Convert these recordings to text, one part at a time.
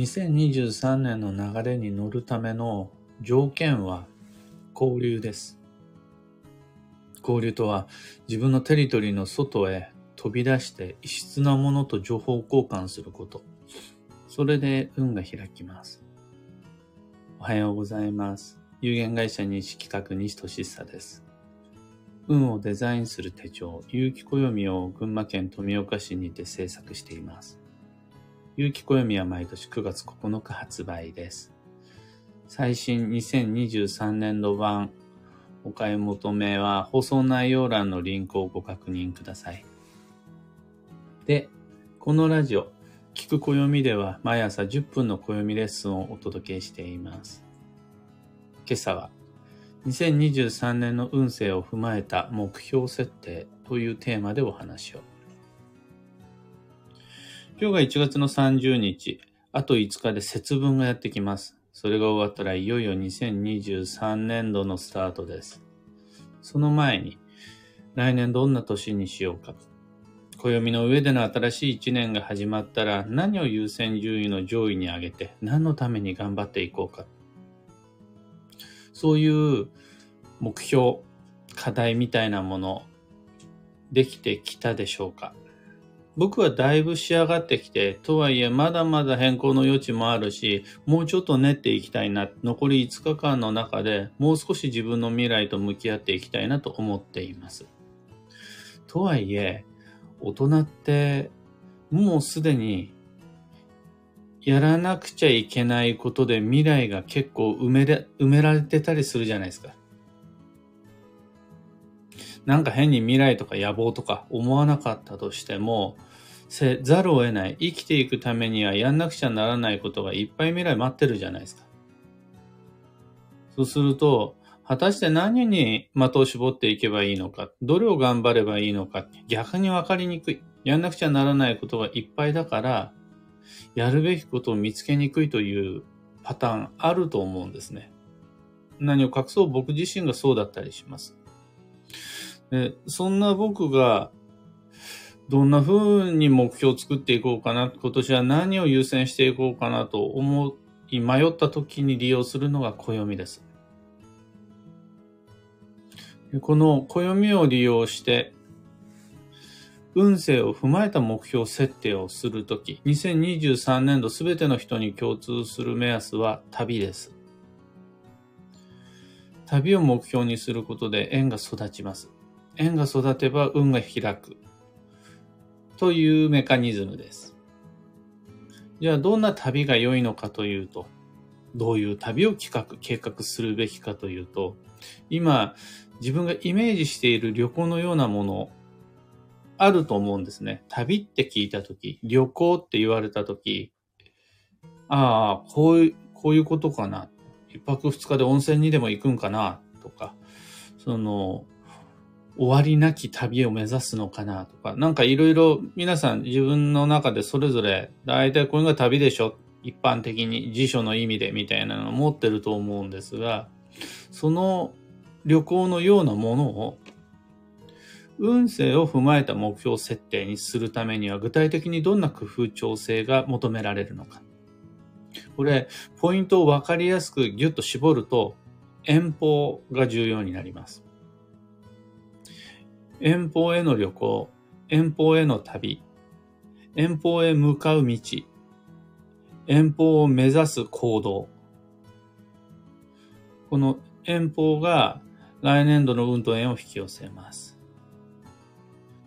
2023年の流れに乗るための条件は交流です。交流とは自分のテリトリーの外へ飛び出して異質なものと情報交換すること。それで運が開きます。おはようございます。有限会社西企画西俊久です。運をデザインする手帳、有機暦を群馬県富岡市にて制作しています。有機暦は毎年9月9日発売です。最新2023年度版お買い求めは放送内容欄のリンクをご確認ください。で、このラジオ、聞く暦では毎朝10分の暦レッスンをお届けしています。今朝は2023年の運勢を踏まえた目標設定というテーマでお話を。今日が1月の30日、あと5日で節分がやってきます。それが終わったらいよいよ2023年度のスタートです。その前に、来年どんな年にしようか。暦の上での新しい1年が始まったら何を優先順位の上位に上げて何のために頑張っていこうか。そういう目標、課題みたいなもの、できてきたでしょうか僕はだいぶ仕上がってきて、とはいえまだまだ変更の余地もあるし、もうちょっと練っていきたいな。残り5日間の中でもう少し自分の未来と向き合っていきたいなと思っています。とはいえ、大人ってもうすでにやらなくちゃいけないことで未来が結構埋めれ埋められてたりするじゃないですか。なんか変に未来とか野望とか思わなかったとしても、せざるを得ない。生きていくためにはやんなくちゃならないことがいっぱい未来待ってるじゃないですか。そうすると、果たして何に的を絞っていけばいいのか、どれを頑張ればいいのか、逆に分かりにくい。やんなくちゃならないことがいっぱいだから、やるべきことを見つけにくいというパターンあると思うんですね。何を隠そう僕自身がそうだったりします。でそんな僕がどんな風に目標を作っていこうかな、今年は何を優先していこうかなと思い迷った時に利用するのが暦です。この暦を利用して運勢を踏まえた目標設定をするとき、2023年度すべての人に共通する目安は旅です。旅を目標にすることで縁が育ちます。縁が育てば運が開く。というメカニズムです。じゃあどんな旅が良いのかというと、どういう旅を企画、計画するべきかというと、今自分がイメージしている旅行のようなもの、あると思うんですね。旅って聞いたとき、旅行って言われたとき、ああ、こういう、こういうことかな。一泊二日で温泉にでも行くんかな、とか、その、終わりなき旅を目指すのかな、とか、なんかいろいろ皆さん自分の中でそれぞれ、だいたいこれが旅でしょ？一般的に辞書の意味でみたいなのを持ってると思うんですが、その旅行のようなものを運勢を踏まえた目標設定にするためには具体的にどんな工夫調整が求められるのか。これ、ポイントを分かりやすくギュッと絞ると、遠方が重要になります。遠方への旅行、遠方への旅、遠方へ向かう道、遠方を目指す行動。この遠方が来年度の運と縁を引き寄せます。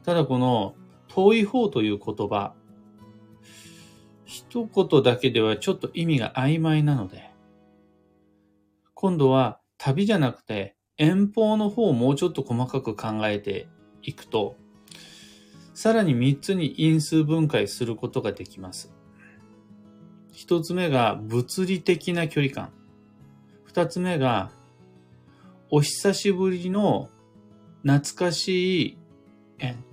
ただこの遠い方という言葉、一言だけではちょっと意味が曖昧なので、今度は旅じゃなくて遠方の方をもうちょっと細かく考えていくと、さらに3つに因数分解することができます。一つ目が物理的な距離感。二つ目がお久しぶりの懐かしい縁。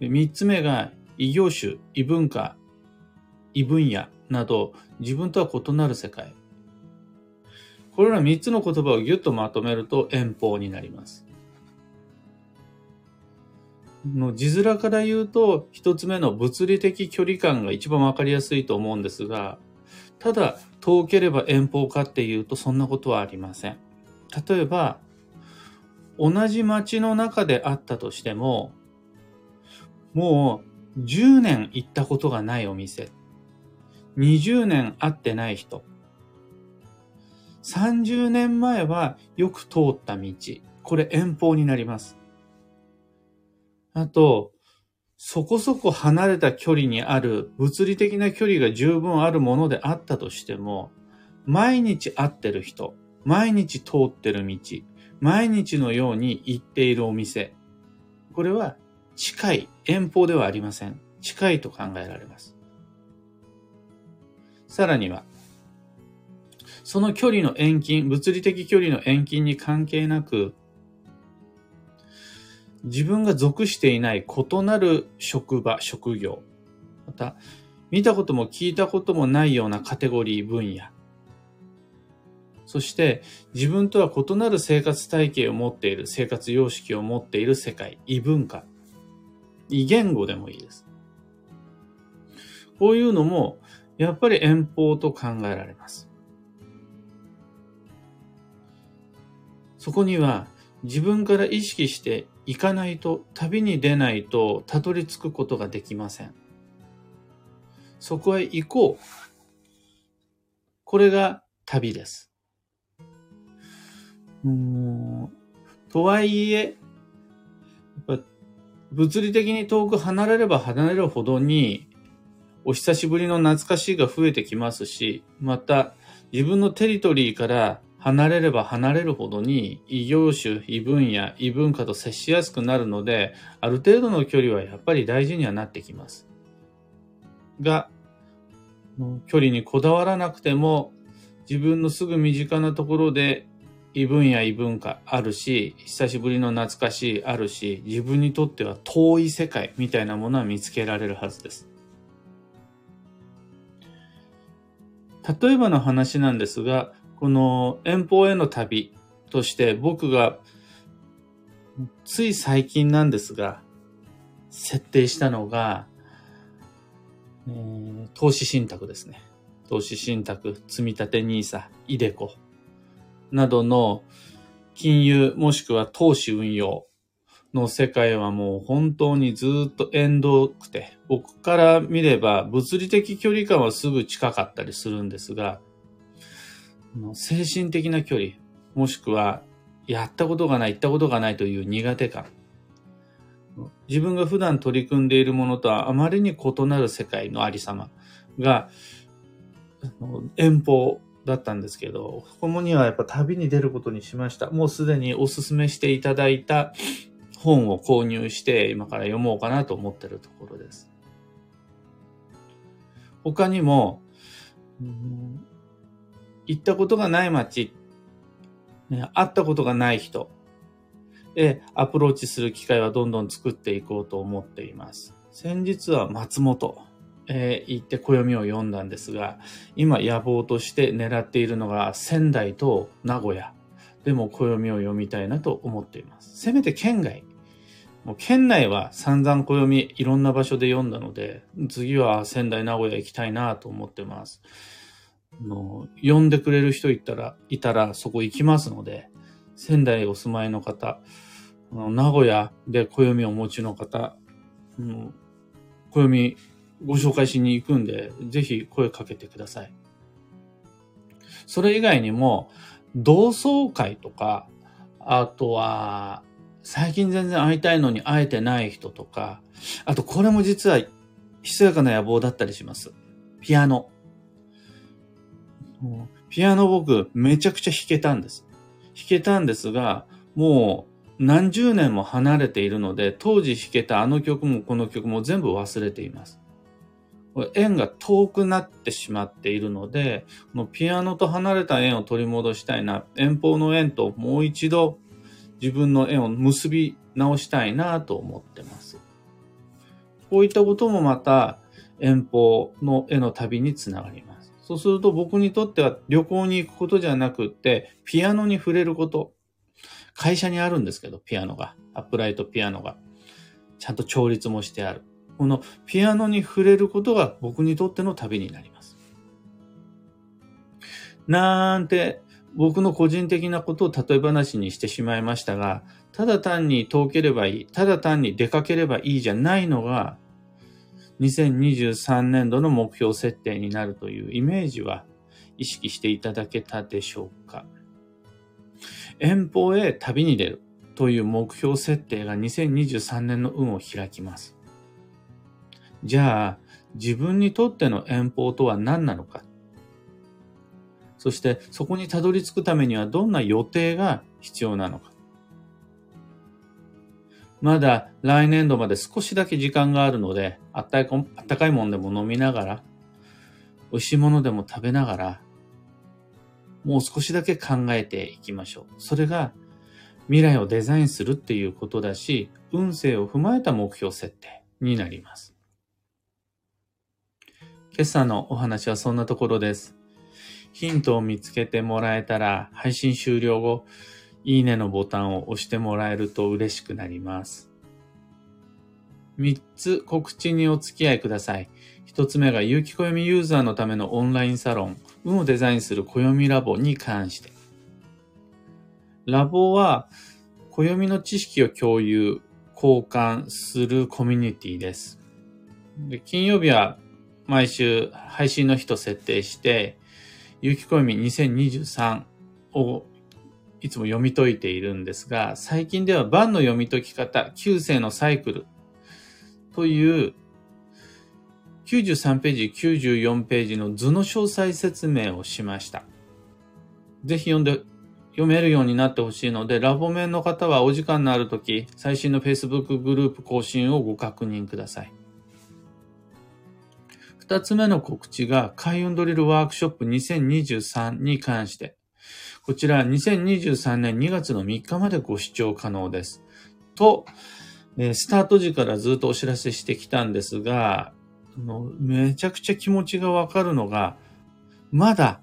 で三つ目が異業種、異文化、異分野など自分とは異なる世界。これら三つの言葉をギュッとまとめると遠方になります。の字面から言うと、一つ目の物理的距離感が一番わかりやすいと思うんですが、ただ遠ければ遠方かっていうとそんなことはありません。例えば、同じ街の中であったとしても、もう10年行ったことがないお店、20年会ってない人、30年前はよく通った道、これ遠方になります。あと、そこそこ離れた距離にある物理的な距離が十分あるものであったとしても、毎日会ってる人、毎日通ってる道、毎日のように行っているお店、これは近い、遠方ではありません。近いと考えられます。さらには、その距離の遠近、物理的距離の遠近に関係なく、自分が属していない異なる職場、職業、また、見たことも聞いたこともないようなカテゴリー分野、そして自分とは異なる生活体系を持っている、生活様式を持っている世界、異文化、異言語でもいいです。こういうのも、やっぱり遠方と考えられます。そこには自分から意識して行かないと、旅に出ないとたどり着くことができません。そこへ行こう。これが旅です。うんとはいえ、物理的に遠く離れれば離れるほどに、お久しぶりの懐かしいが増えてきますし、また自分のテリトリーから離れれば離れるほどに異業種、異分野、異文化と接しやすくなるので、ある程度の距離はやっぱり大事にはなってきます。が、距離にこだわらなくても、自分のすぐ身近なところで異分野異文化あるし、久しぶりの懐かしいあるし、自分にとっては遠い世界みたいなものは見つけられるはずです。例えばの話なんですが、この遠方への旅として僕がつい最近なんですが、設定したのが、投資信託ですね。投資信託、積立 NISA、イデコなどの金融もしくは投資運用の世界はもう本当にずっと縁遠くて、僕から見れば物理的距離感はすぐ近かったりするんですが、精神的な距離、もしくはやったことがない、行ったことがないという苦手感。自分が普段取り組んでいるものとはあまりに異なる世界のありさまが遠方だったんですけど、ここもにはやっぱ旅に出ることにしました。もうすでにお勧めしていただいた本を購入して今から読もうかなと思ってるところです。他にも、行ったことがない街、会ったことがない人へアプローチする機会はどんどん作っていこうと思っています。先日は松本。えー、行って暦を読んだんですが、今野望として狙っているのが仙台と名古屋でも暦を読みたいなと思っています。せめて県外。もう県内は散々暦いろんな場所で読んだので、次は仙台、名古屋行きたいなと思ってます。の呼んでくれる人いたら、いたらそこ行きますので、仙台お住まいの方、の名古屋で暦をお持ちの方、暦ご紹介しに行くんで、ぜひ声かけてください。それ以外にも、同窓会とか、あとは、最近全然会いたいのに会えてない人とか、あとこれも実は、ひそやかな野望だったりします。ピアノ。ピアノ僕、めちゃくちゃ弾けたんです。弾けたんですが、もう何十年も離れているので、当時弾けたあの曲もこの曲も全部忘れています。縁が遠くなってしまっているので、このピアノと離れた縁を取り戻したいな、遠方の縁ともう一度自分の縁を結び直したいなと思ってます。こういったこともまた遠方の絵の旅につながります。そうすると僕にとっては旅行に行くことじゃなくって、ピアノに触れること。会社にあるんですけど、ピアノが。アップライトピアノが。ちゃんと調律もしてある。このピアノに触れることが僕にとっての旅になります。なんて僕の個人的なことを例え話にしてしまいましたが、ただ単に遠ければいい、ただ単に出かければいいじゃないのが、2023年度の目標設定になるというイメージは意識していただけたでしょうか？遠方へ旅に出るという目標設定が2023年の運を開きます。じゃあ、自分にとっての遠方とは何なのか？そしてそこにたどり着くためにはどんな予定が必要なのか？まだ来年度まで少しだけ時間があるので、あったかいものでも飲みながら、美味しいものでも食べながら、もう少しだけ考えていきましょう。それが未来をデザインするっていうことだし、運勢を踏まえた目標設定になります。今朝のお話はそんなところです。ヒントを見つけてもらえたら、配信終了後、いいねのボタンを押してもらえると嬉しくなります。3つ告知にお付き合いください。1つ目が有機暦ユーザーのためのオンラインサロン、運をデザインする暦ラボに関して。ラボは、暦の知識を共有、交換するコミュニティです。で金曜日は毎週配信の日と設定して、有機暦2023をいつも読み解いているんですが、最近では番の読み解き方、9世のサイクルという93ページ、94ページの図の詳細説明をしました。ぜひ読んで、読めるようになってほしいので、ラボ面の方はお時間のあるとき、最新の Facebook グループ更新をご確認ください。二つ目の告知が、開運ドリルワークショップ2023に関して。こちら2023年2月の3日までご視聴可能です。と、スタート時からずっとお知らせしてきたんですが、めちゃくちゃ気持ちがわかるのが、まだ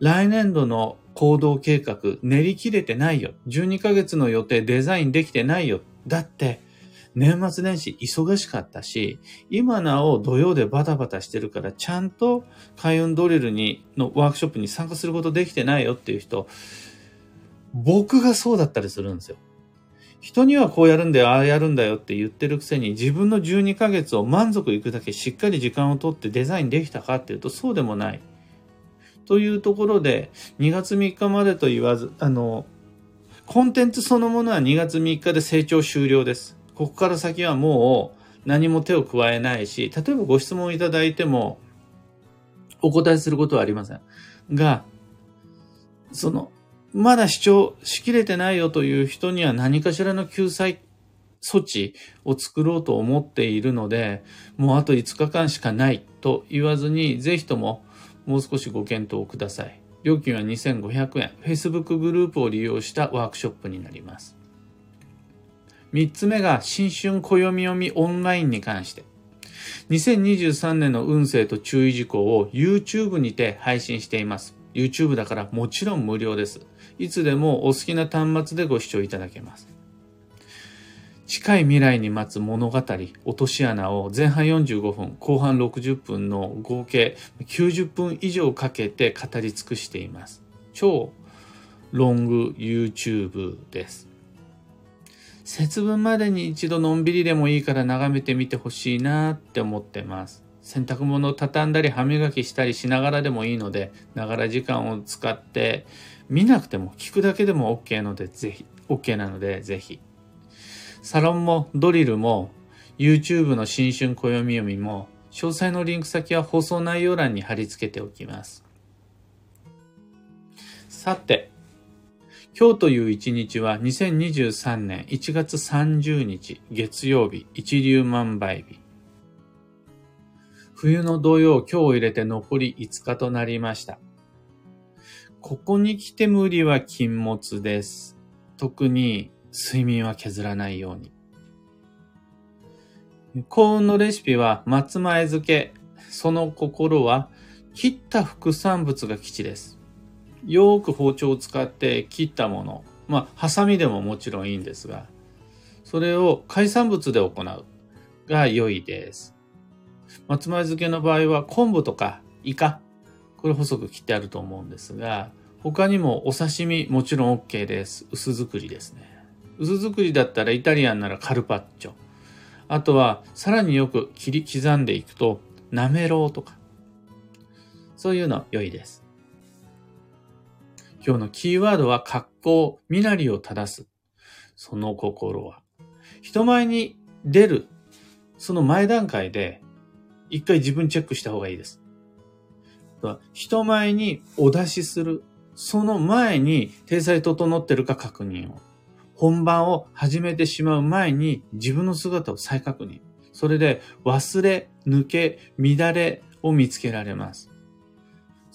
来年度の行動計画練り切れてないよ。12ヶ月の予定デザインできてないよ。だって、年末年始忙しかったし、今なお土曜でバタバタしてるから、ちゃんと開運ドリルに、のワークショップに参加することできてないよっていう人、僕がそうだったりするんですよ。人にはこうやるんだよ、ああやるんだよって言ってるくせに、自分の12ヶ月を満足いくだけしっかり時間をとってデザインできたかっていうと、そうでもない。というところで、2月3日までと言わず、あの、コンテンツそのものは2月3日で成長終了です。ここから先はもう何も手を加えないし、例えばご質問いただいてもお答えすることはありません。が、その、まだ主張しきれてないよという人には何かしらの救済措置を作ろうと思っているので、もうあと5日間しかないと言わずに、ぜひとももう少しご検討ください。料金は2500円。Facebook グループを利用したワークショップになります。3つ目が新春暦読みオンラインに関して。2023年の運勢と注意事項を YouTube にて配信しています。YouTube だからもちろん無料です。いつでもお好きな端末でご視聴いただけます。近い未来に待つ物語、落とし穴を前半45分、後半60分の合計90分以上かけて語り尽くしています。超ロング YouTube です。節分までに一度のんびりでもいいから眺めてみてほしいなって思ってます。洗濯物を畳んだり歯磨きしたりしながらでもいいので、ながら時間を使って見なくても聞くだけでも OK ので、ぜひ、OK なので、ぜひ。サロンもドリルも YouTube の新春暦読みも詳細のリンク先は放送内容欄に貼り付けておきます。さて、今日という一日は2023年1月30日月曜日一粒万倍日。冬の土曜今日を入れて残り5日となりました。ここに来て無理は禁物です。特に睡眠は削らないように。幸運のレシピは松前漬け。その心は切った副産物が基地です。よく包丁を使って切ったもの、まあ、ハサミでももちろんいいんですが、それを海産物で行うが良いです。松前漬けの場合は昆布とかイカ、これ細く切ってあると思うんですが、他にもお刺身もちろん OK です。薄作りですね。薄作りだったらイタリアンならカルパッチョ。あとはさらによく切り刻んでいくとなめろうとか。そういうの良いです。今日のキーワードは格好、身なりを正す。その心は。人前に出る、その前段階で一回自分チェックした方がいいです。人前にお出しする。その前に体裁整ってるか確認を。本番を始めてしまう前に自分の姿を再確認。それで忘れ、抜け、乱れを見つけられます。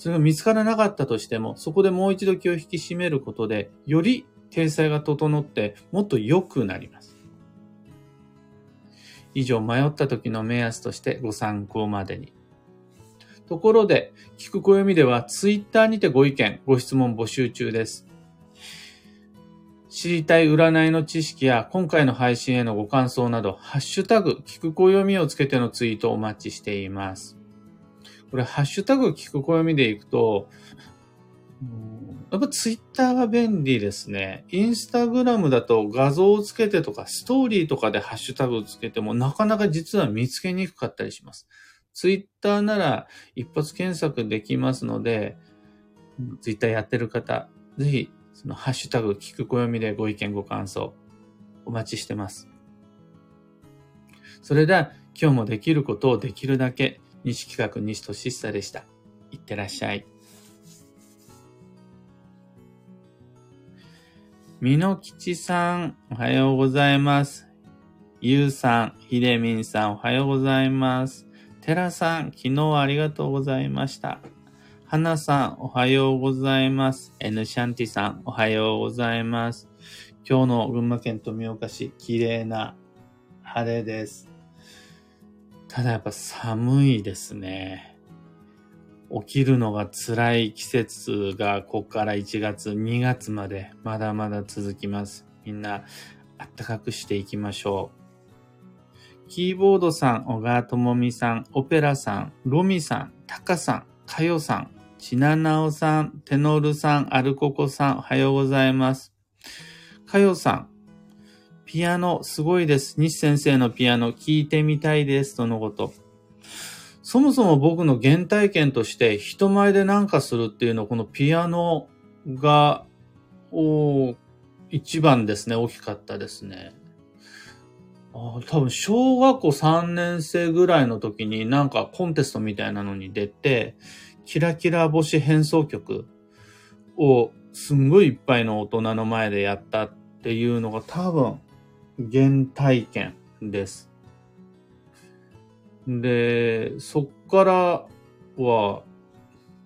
それが見つからなかったとしても、そこでもう一度気を引き締めることで、より体裁が整ってもっと良くなります。以上、迷った時の目安としてご参考までに。ところで、聞く暦ではツイッターにてご意見、ご質問募集中です。知りたい占いの知識や今回の配信へのご感想など、ハッシュタグ、聞く暦をつけてのツイートをお待ちしています。これ、ハッシュタグ、聞く暦でいくと、やっぱツイッターが便利ですね。インスタグラムだと画像をつけてとか、ストーリーとかでハッシュタグをつけても、なかなか実は見つけにくかったりします。ツイッターなら一発検索できますので、ツイッターやってる方、ぜひ、そのハッシュタグ、聞く暦でご意見ご感想、お待ちしてます。それでは、今日もできることをできるだけ、西企画西俊久でした。いってらっしゃい。みのきちさん、おはようございます。ゆうさん、ひでみんさん、おはようございます。てらさん、昨日はありがとうございました。はなさん、おはようございます。エヌシャンティさん、おはようございます。今日の群馬県富岡市、綺麗な晴れです。ただやっぱ寒いですね。起きるのが辛い季節がここから1月、2月までまだまだ続きます。みんな暖かくしていきましょう。キーボードさん、小川智美さん、オペラさん、ロミさん、タカさん、カヨさん、チナナオさん、テノールさん、アルココさん、おはようございます。カヨさん、ピアノすごいです。西先生のピアノ聞いてみたいです。とのこと。そもそも僕の原体験として人前で何かするっていうのはこのピアノが、お一番ですね。大きかったですね。あ多分小学校3年生ぐらいの時になんかコンテストみたいなのに出て、キラキラ星変奏曲をすんごいいっぱいの大人の前でやったっていうのが多分原体験です。で、そっからは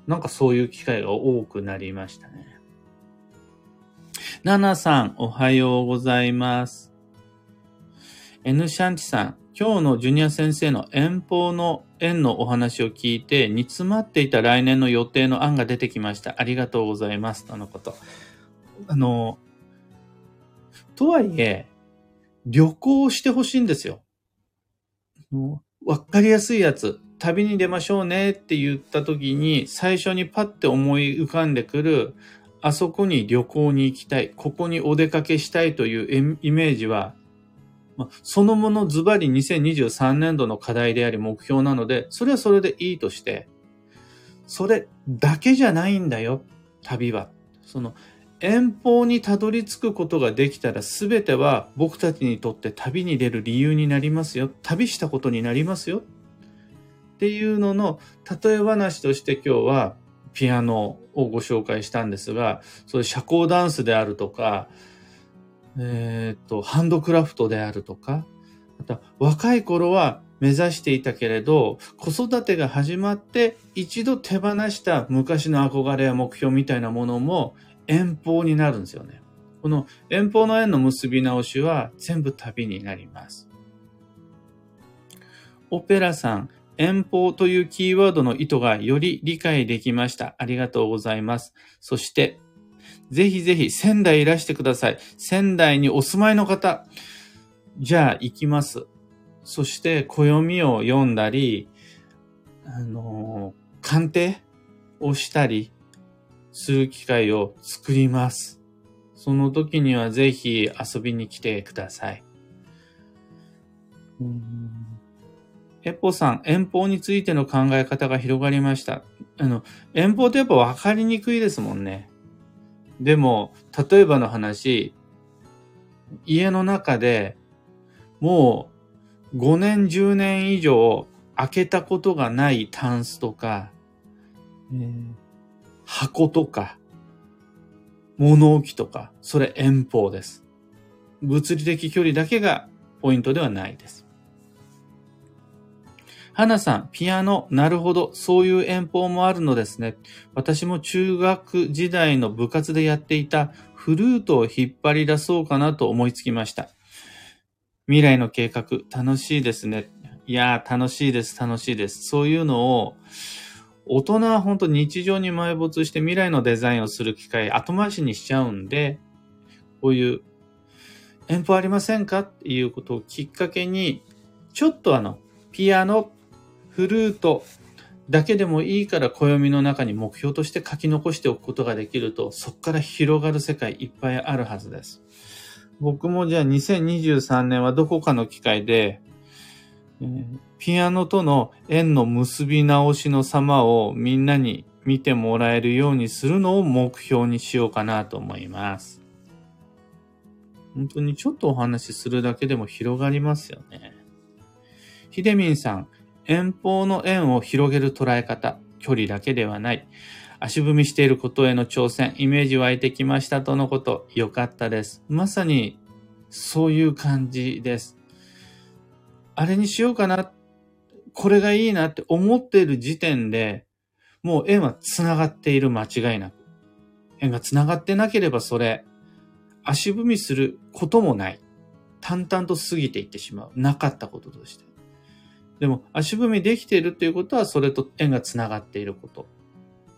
なんかそういう機会が多くなりましたね。ナナさん、おはようございます。N シャンチさん、今日のジュニア先生の遠方の縁のお話を聞いて、煮詰まっていた来年の予定の案が出てきました。ありがとうございます。とのこと。あの、とはいえ、旅行してほしいんですよ。わかりやすいやつ。旅に出ましょうねって言った時に、最初にパッて思い浮かんでくる、あそこに旅行に行きたい、ここにお出かけしたいというイメージはまあ、そのものズバリ2023年度の課題であり目標なので、それはそれでいいとして、それだけじゃないんだよ、旅は。その遠方にたどり着くことができたら全ては僕たちにとって旅に出る理由になりますよ。旅したことになりますよ。っていうのの例え話として今日はピアノをご紹介したんですが、そういう社交ダンスであるとか、えっ、と、ハンドクラフトであるとか、また若い頃は目指していたけれど、子育てが始まって一度手放した昔の憧れや目標みたいなものも遠方になるんですよね。この遠方の縁の結び直しは全部旅になります。オペラさん、遠方というキーワードの意図がより理解できました。ありがとうございます。そして、ぜひぜひ仙台いらしてください。仙台にお住まいの方、じゃあ行きます。そして暦を読んだり、あの、鑑定をしたりする機会を作ります。その時にはぜひ遊びに来てください。エポさん、遠方についての考え方が広がりました。あの、遠方ってやっぱ分かりにくいですもんね。でも、例えばの話、家の中でもう5年、10年以上開けたことがないタンスとか、えー、箱とか、物置とか、それ遠方です。物理的距離だけがポイントではないです。花さん、ピアノ、なるほど、そういう遠方もあるのですね。私も中学時代の部活でやっていたフルートを引っ張り出そうかなと思いつきました。未来の計画、楽しいですね。いやー、楽しいです、楽しいです。そういうのを、大人は本当日常に埋没して未来のデザインをする機会後回しにしちゃうんで、こういう遠方ありませんかっていうことをきっかけに、ちょっとあの、ピアノフルートだけでもいいから暦の中に目標として書き残しておくことができると、そこから広がる世界いっぱいあるはずです。僕もじゃあ2023年はどこかの機会で、ピアノとの縁の結び直しの様をみんなに見てもらえるようにするのを目標にしようかなと思います。本当にちょっとお話しするだけでも広がりますよね。ひでみんさん、遠方の円を広げる捉え方、距離だけではない。足踏みしていることへの挑戦、イメージ湧いてきましたとのこと、よかったです。まさに、そういう感じです。あれにしようかな、これがいいなって思っている時点で、もう円は繋がっている間違いなく。円が繋がってなければそれ、足踏みすることもない。淡々と過ぎていってしまう。なかったこととして。でも、足踏みできているっていうことは、それと縁が繋がっていること。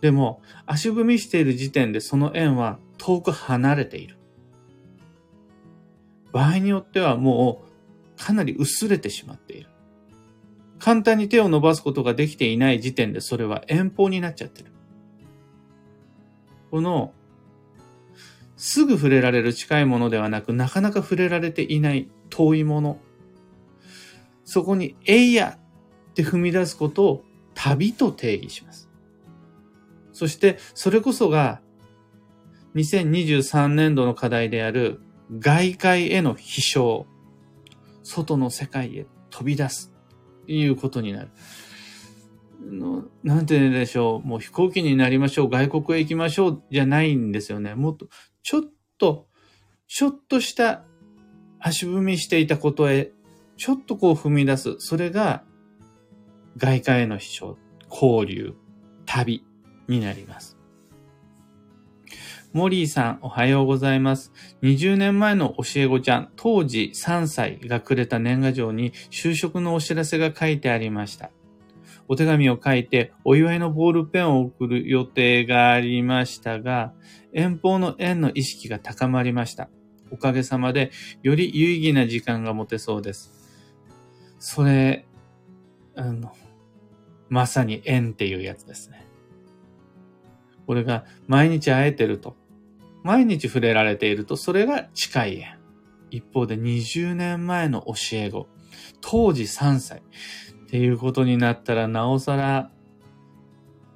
でも、足踏みしている時点でその縁は遠く離れている。場合によってはもうかなり薄れてしまっている。簡単に手を伸ばすことができていない時点でそれは遠方になっちゃってる。この、すぐ触れられる近いものではなく、なかなか触れられていない遠いもの。そこに、えいやって踏み出すことを旅と定義します。そして、それこそが、2023年度の課題である外界への飛翔、外の世界へ飛び出すっていうことになる。のなんて言うんでしょう。もう飛行機になりましょう。外国へ行きましょう。じゃないんですよね。もっと、ちょっと、ちょっとした足踏みしていたことへちょっとこう踏み出す。それが外界への飛翔、交流、旅になります。モリーさん、おはようございます。20年前の教え子ちゃん、当時3歳がくれた年賀状に就職のお知らせが書いてありました。お手紙を書いてお祝いのボールペンを送る予定がありましたが、遠方の縁の意識が高まりました。おかげさまでより有意義な時間が持てそうです。それ、あの、まさに縁っていうやつですね。これが毎日会えてると、毎日触れられていると、それが近い縁。一方で20年前の教え子、当時3歳っていうことになったらなおさら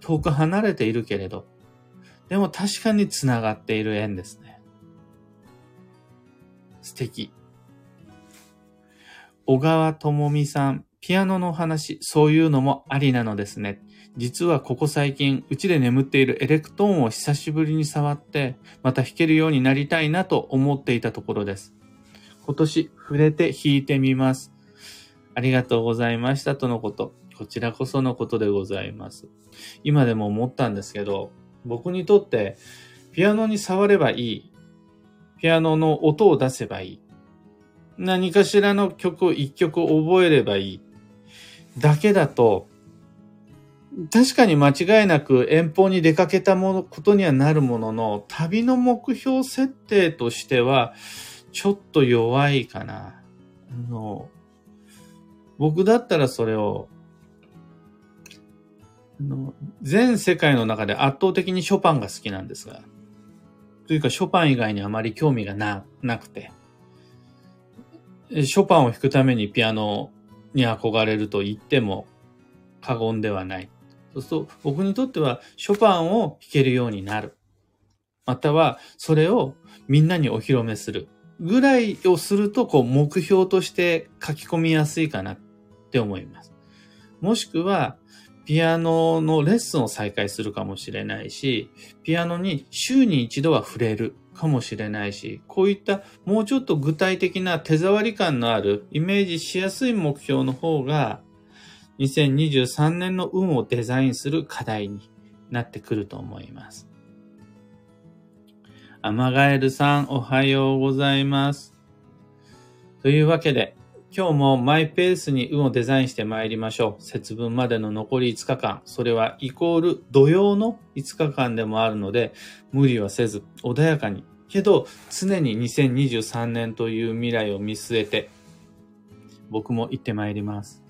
遠く離れているけれど、でも確かに繋がっている縁ですね。素敵。小川智美さん、ピアノの話、そういうのもありなのですね。実はここ最近、うちで眠っているエレクトーンを久しぶりに触って、また弾けるようになりたいなと思っていたところです。今年、触れて弾いてみます。ありがとうございましたとのこと。こちらこそのことでございます。今でも思ったんですけど、僕にとって、ピアノに触ればいい。ピアノの音を出せばいい。何かしらの曲を一曲覚えればいい。だけだと、確かに間違いなく遠方に出かけたもの、ことにはなるものの、旅の目標設定としては、ちょっと弱いかな。あの、僕だったらそれを、あの全世界の中で圧倒的にショパンが好きなんですが、というかショパン以外にあまり興味がななくて、ショパンを弾くためにピアノに憧れると言っても過言ではない。そうすると僕にとってはショパンを弾けるようになる。またはそれをみんなにお披露目する。ぐらいをするとこう目標として書き込みやすいかなって思います。もしくはピアノのレッスンを再開するかもしれないし、ピアノに週に一度は触れるかもしれないし、こういったもうちょっと具体的な手触り感のあるイメージしやすい目標の方が、2023年の運をデザインする課題になってくると思います。アマガエルさん、おはようございます。というわけで、今日もマイペースに運をデザインして参りましょう。節分までの残り5日間。それはイコール土曜の5日間でもあるので、無理はせず、穏やかに。けど、常に2023年という未来を見据えて、僕も行って参ります。